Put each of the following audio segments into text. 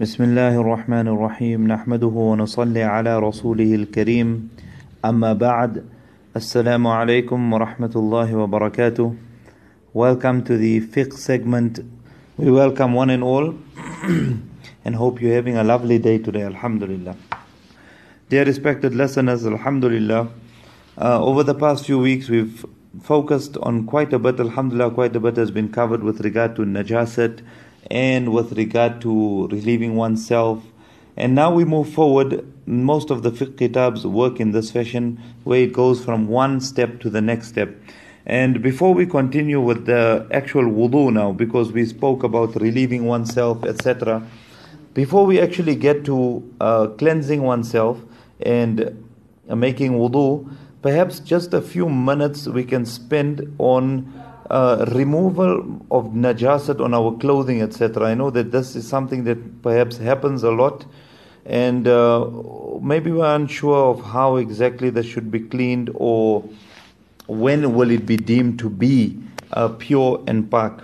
بسم الله الرحمن الرحيم نحمده ونصلي على رسوله الكريم أما بعد السلام عليكم ورحمة الله وبركاته Welcome to the fiqh segment. We welcome one and all and hope you're having a lovely day today. Alhamdulillah. Dear respected listeners, Alhamdulillah. Uh, over the past few weeks, we've focused on quite a bit. Alhamdulillah, quite a bit has been covered with regard to najasat and with regard to relieving oneself. And now we move forward. Most of the fiqh kitabs work in this fashion where it goes from one step to the next step. And before we continue with the actual wudu now, because we spoke about relieving oneself, etc., before we actually get to uh, cleansing oneself and uh, making wudu, perhaps just a few minutes we can spend on uh, removal of najasat on our clothing, etc. I know that this is something that perhaps happens a lot, and uh, maybe we're unsure of how exactly that should be cleaned or when will it be deemed to be uh, pure and pak.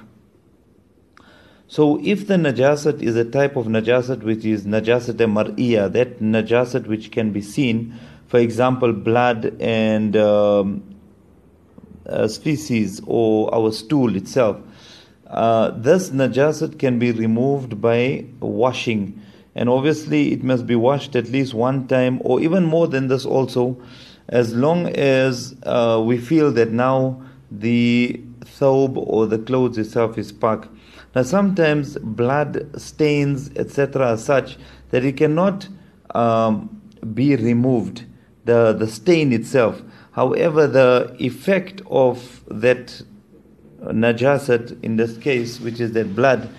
So, if the najasat is a type of najasat which is najasat mar'iyah, that najasat which can be seen, for example, blood and um, uh, species or our stool itself, uh, this najasat can be removed by washing. And obviously, it must be washed at least one time, or even more than this, also, as long as uh, we feel that now the thobe or the clothes itself is pak. Now, sometimes blood stains, etc., are such that it cannot um, be removed, the, the stain itself. However, the effect of that najasat in this case, which is that blood,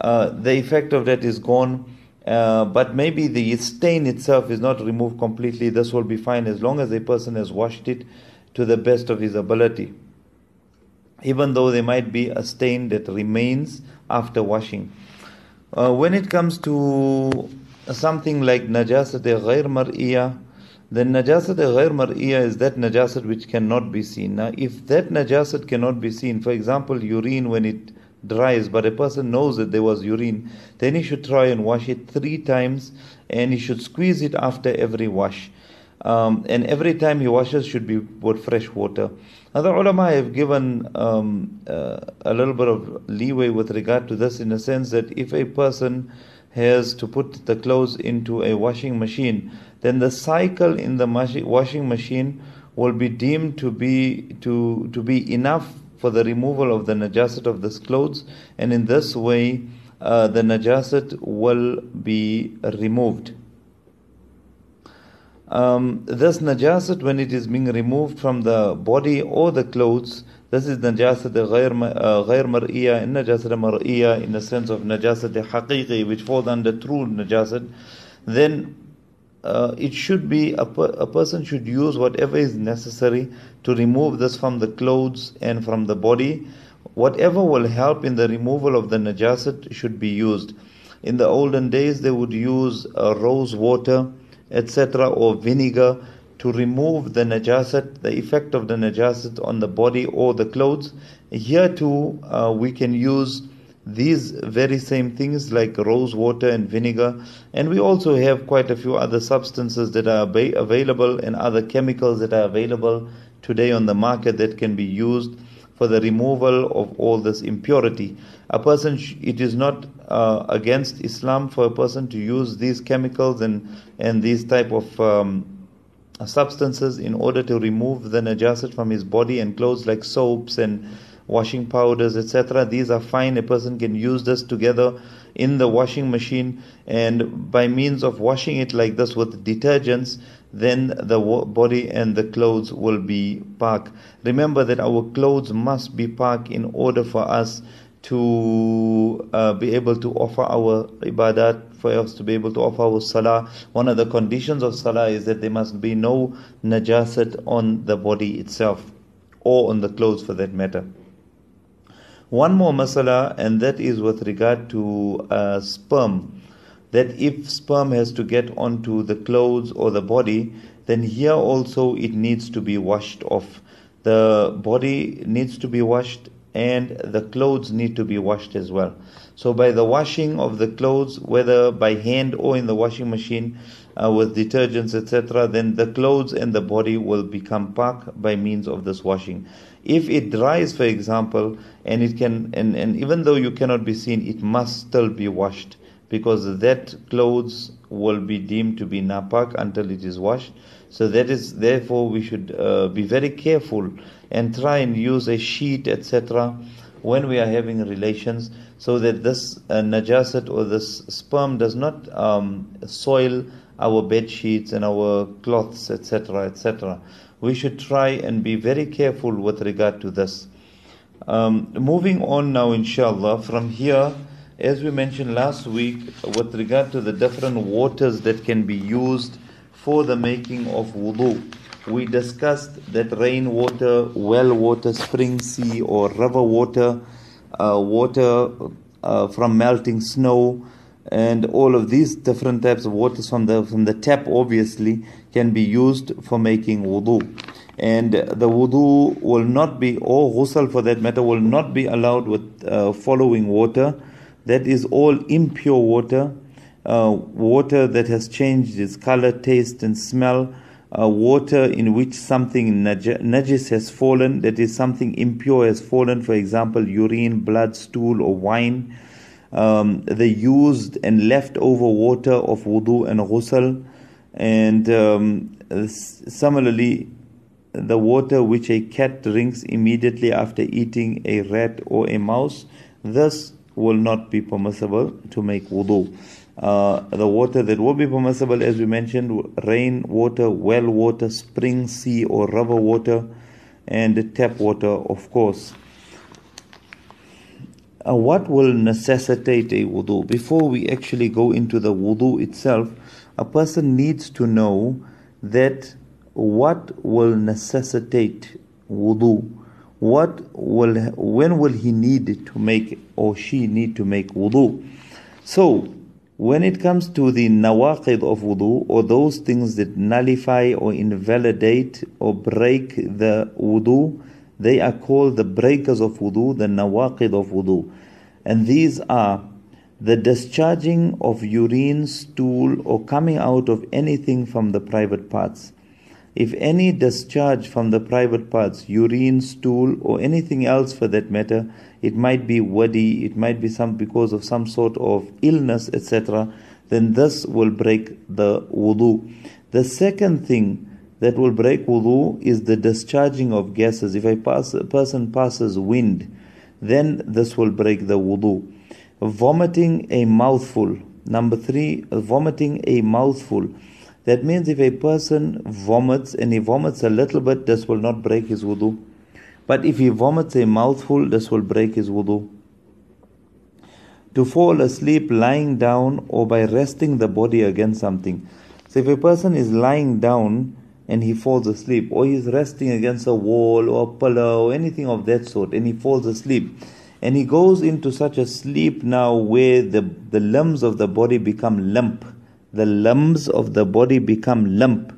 uh, the effect of that is gone. Uh, but maybe the stain itself is not removed completely. This will be fine as long as a person has washed it to the best of his ability. Even though there might be a stain that remains after washing. Uh, when it comes to something like najasat ghair mar'iyah, then najasat ghair mar'iyah is that najasat which cannot be seen. Now, if that najasat cannot be seen, for example, urine when it dries, but a person knows that there was urine, then he should try and wash it three times, and he should squeeze it after every wash. Um, and every time he washes should be with fresh water. Other ulama have given um, uh, a little bit of leeway with regard to this in the sense that if a person has to put the clothes into a washing machine, then the cycle in the washing machine will be deemed to be to to be enough for the removal of the najasat of this clothes, and in this way, uh, the najasat will be removed. Um, this najasat, when it is being removed from the body or the clothes, this is najasat ghair mar'iyah and najasat in the sense of najasat haqiqi, which falls under true najasat, then uh, it should be a, per, a person should use whatever is necessary to remove this from the clothes and from the body. Whatever will help in the removal of the najasat should be used. In the olden days, they would use uh, rose water, etc., or vinegar to remove the najasat, the effect of the najasat on the body or the clothes. Here too, uh, we can use these very same things like rose water and vinegar. And we also have quite a few other substances that are available and other chemicals that are available today on the market that can be used for the removal of all this impurity. A person it is not uh, against islam for a person to use these chemicals and and these type of um, substances in order to remove the najasat from his body and clothes like soaps and washing powders, etc. These are fine. A person can use this together in the washing machine, and by means of washing it like this with detergents, then the body and the clothes will be pak. Remember that our clothes must be pak in order for us to uh, be able to offer our ibadat, for us to be able to offer our salah. One of the conditions of salah is that there must be no najasat on the body itself, or on the clothes for that matter. One more masala, and that is with regard to uh, sperm. That if sperm has to get onto the clothes or the body, then here also it needs to be washed off. The body needs to be washed and the clothes need to be washed as well. So by the washing of the clothes, whether by hand or in the washing machine uh, with detergents, etc., then the clothes and the body will become pak by means of this washing. If it dries, for example, and it can, and, and even though you cannot be seen, it must still be washed because that clothes will be deemed to be napak until it is washed. So that is therefore we should uh, be very careful and try and use a sheet, etc., when we are having relations so that this uh, najasat or this sperm does not um, soil our bed sheets and our cloths, etc., etc. We should try and be very careful with regard to this. Um, moving on now, inshallah, from here, as we mentioned last week, with regard to the different waters that can be used for the making of wudu, we discussed that rainwater, well water, spring sea, or river water, uh, water uh, from melting snow, and all of these different types of waters from the from the tap obviously can be used for making wudu. And the wudu will not be, or ghusl for that matter, will not be allowed with uh, following water. That is all impure water, uh, water that has changed its color, taste, and smell. Uh, water in which something naj- najis has fallen, that is something impure has fallen, for example, urine, blood, stool, or wine um, the used and leftover water of wudu and ghusl, and um, similarly, the water which a cat drinks immediately after eating a rat or a mouse, this will not be permissible to make wudu. Uh, the water that will be permissible, as we mentioned, rain water, well water, spring, sea, or river water, and tap water, of course uh, what will necessitate a wudu? Before we actually go into the wudu itself, a person needs to know that what will necessitate wudu. What will, when will he need to make or she need to make wudu? So, when it comes to the nawaqid of wudu or those things that nullify or invalidate or break the wudu, they are called the breakers of wudu, the nawaqid of wudu. And these are the discharging of urine, stool, or coming out of anything from the private parts. If any discharge from the private parts, urine, stool, or anything else for that matter, it might be wadi, it might be some because of some sort of illness, etc., then this will break the wudu. The second thing that will break wudu is the discharging of gases. If a, pass, a person passes wind, then this will break the wudu. Vomiting a mouthful. Number three, vomiting a mouthful. That means if a person vomits and he vomits a little bit, this will not break his wudu. But if he vomits a mouthful, this will break his wudu. To fall asleep lying down or by resting the body against something. So if a person is lying down and he falls asleep, or he's resting against a wall or a pillow or anything of that sort, and he falls asleep. And he goes into such a sleep now where the, the limbs of the body become limp. The limbs of the body become limp.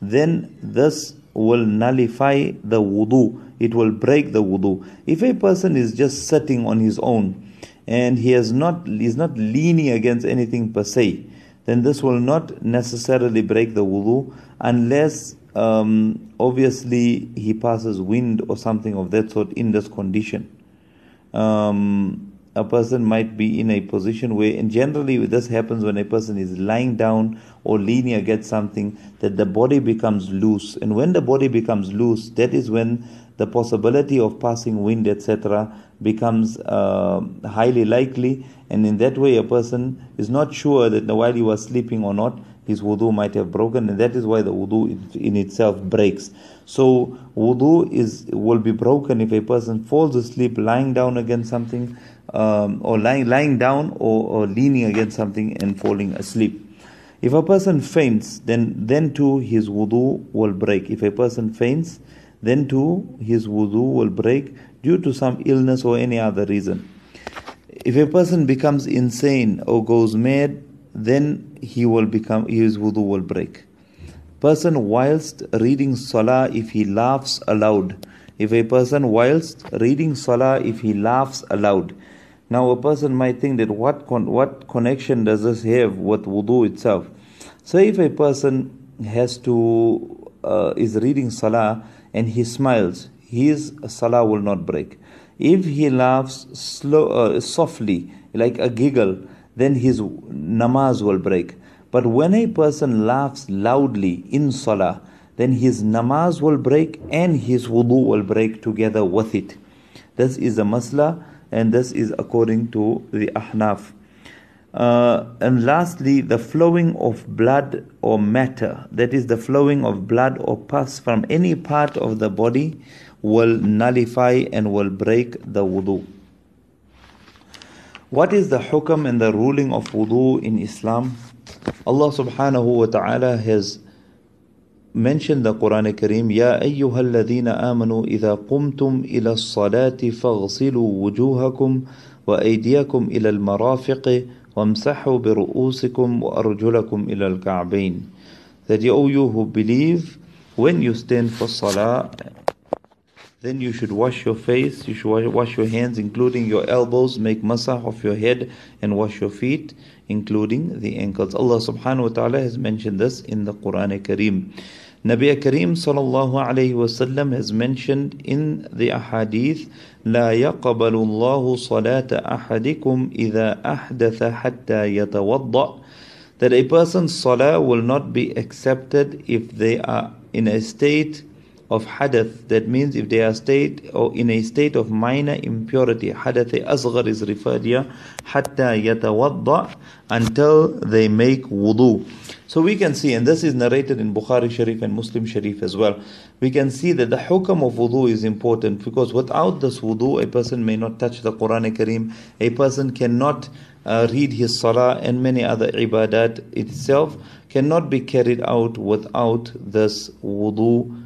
Then this will nullify the wudu. It will break the wudu. If a person is just sitting on his own and he has not is not leaning against anything per se, then this will not necessarily break the wudu unless um, obviously he passes wind or something of that sort in this condition. Um, a person might be in a position where, and generally this happens when a person is lying down or leaning against something, that the body becomes loose. And when the body becomes loose, that is when the possibility of passing wind, etc., becomes uh, highly likely. And in that way, a person is not sure that while he was sleeping or not, his wudu might have broken, and that is why the wudu in itself breaks. So, wudu is will be broken if a person falls asleep lying down against something, um, or lying lying down or, or leaning against something and falling asleep. If a person faints, then then too his wudu will break. If a person faints, then too his wudu will break due to some illness or any other reason. If a person becomes insane or goes mad, then he will become his wudu will break. Person whilst reading salah, if he laughs aloud, If a person, whilst reading salah, if he laughs aloud, now a person might think that what con- what connection does this have with wudu itself? So if a person has to uh, is reading salah and he smiles, his salah will not break. If he laughs slow, uh, softly, like a giggle, then his namaz will break. But when a person laughs loudly in salah, then his namaz will break and his wudu will break together with it. This is a masla and this is according to the ahnaf. Uh, and lastly, the flowing of blood or matter, that is, the flowing of blood or pus from any part of the body, will nullify and will break the wudu. What is the hukam and the ruling of wudu in Islam? Allah subhanahu wa ta'ala has mentioned the Quran Kareem يا أيها الذين آمنوا إذا قمتم إلى الصلاة فاغسلوا وجوهكم وأيديكم إلى المرافق وامسحوا برؤوسكم وأرجلكم إلى الكعبين that you, you who believe when you stand for salah then you should wash your face, you should wash your hands, including your elbows, make masah of your head, and wash your feet, including the ankles. Allah subhanahu wa ta'ala has mentioned this in the Quran Kareem. Nabi Kareem sallallahu alayhi wasallam has mentioned in the ahadith لا يقبل الله صلاة أحدكم إذا أحدث حتى يتوضأ that a person's salah will not be accepted if they are in a state of hadath. That means if they are state or in a state of minor impurity. Hadath asghar is referred here. Hatta yatawadda until they make wudu. So we can see, and this is narrated in Bukhari Sharif and Muslim Sharif as well. We can see that the hukam of wudu is important because without this wudu, a person may not touch the Quran Kareem. A person cannot uh, read his salah and many other ibadat itself cannot be carried out without this wudu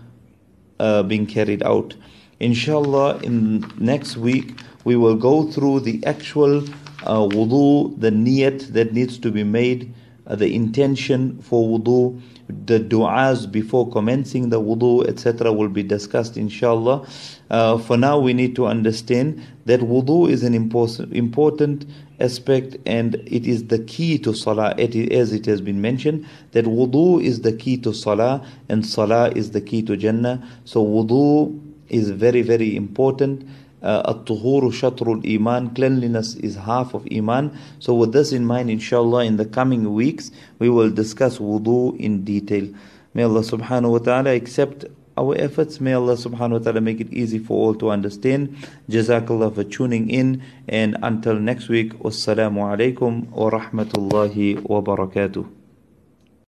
uh, being carried out. Inshallah, in next week we will go through the actual uh, wudu, the niyat that needs to be made, uh, the intention for wudu, the du'as before commencing the wudu, etc., will be discussed inshallah. Uh, for now, we need to understand that wudu is an important, important aspect and it is the key to salah, as it has been mentioned, that wudu is the key to salah and salah is the key to Jannah. So, wudu is very, very important. Uh, At-tuhuru shatrul iman, cleanliness is half of iman. So with this in mind, inshallah, in the coming weeks, we will discuss wudu in detail. May Allah subhanahu wa ta'ala accept our efforts. May Allah subhanahu wa ta'ala make it easy for all to understand. Jazakallah for tuning in. And until next week, wassalamu alaikum wa rahmatullahi wa barakatuh.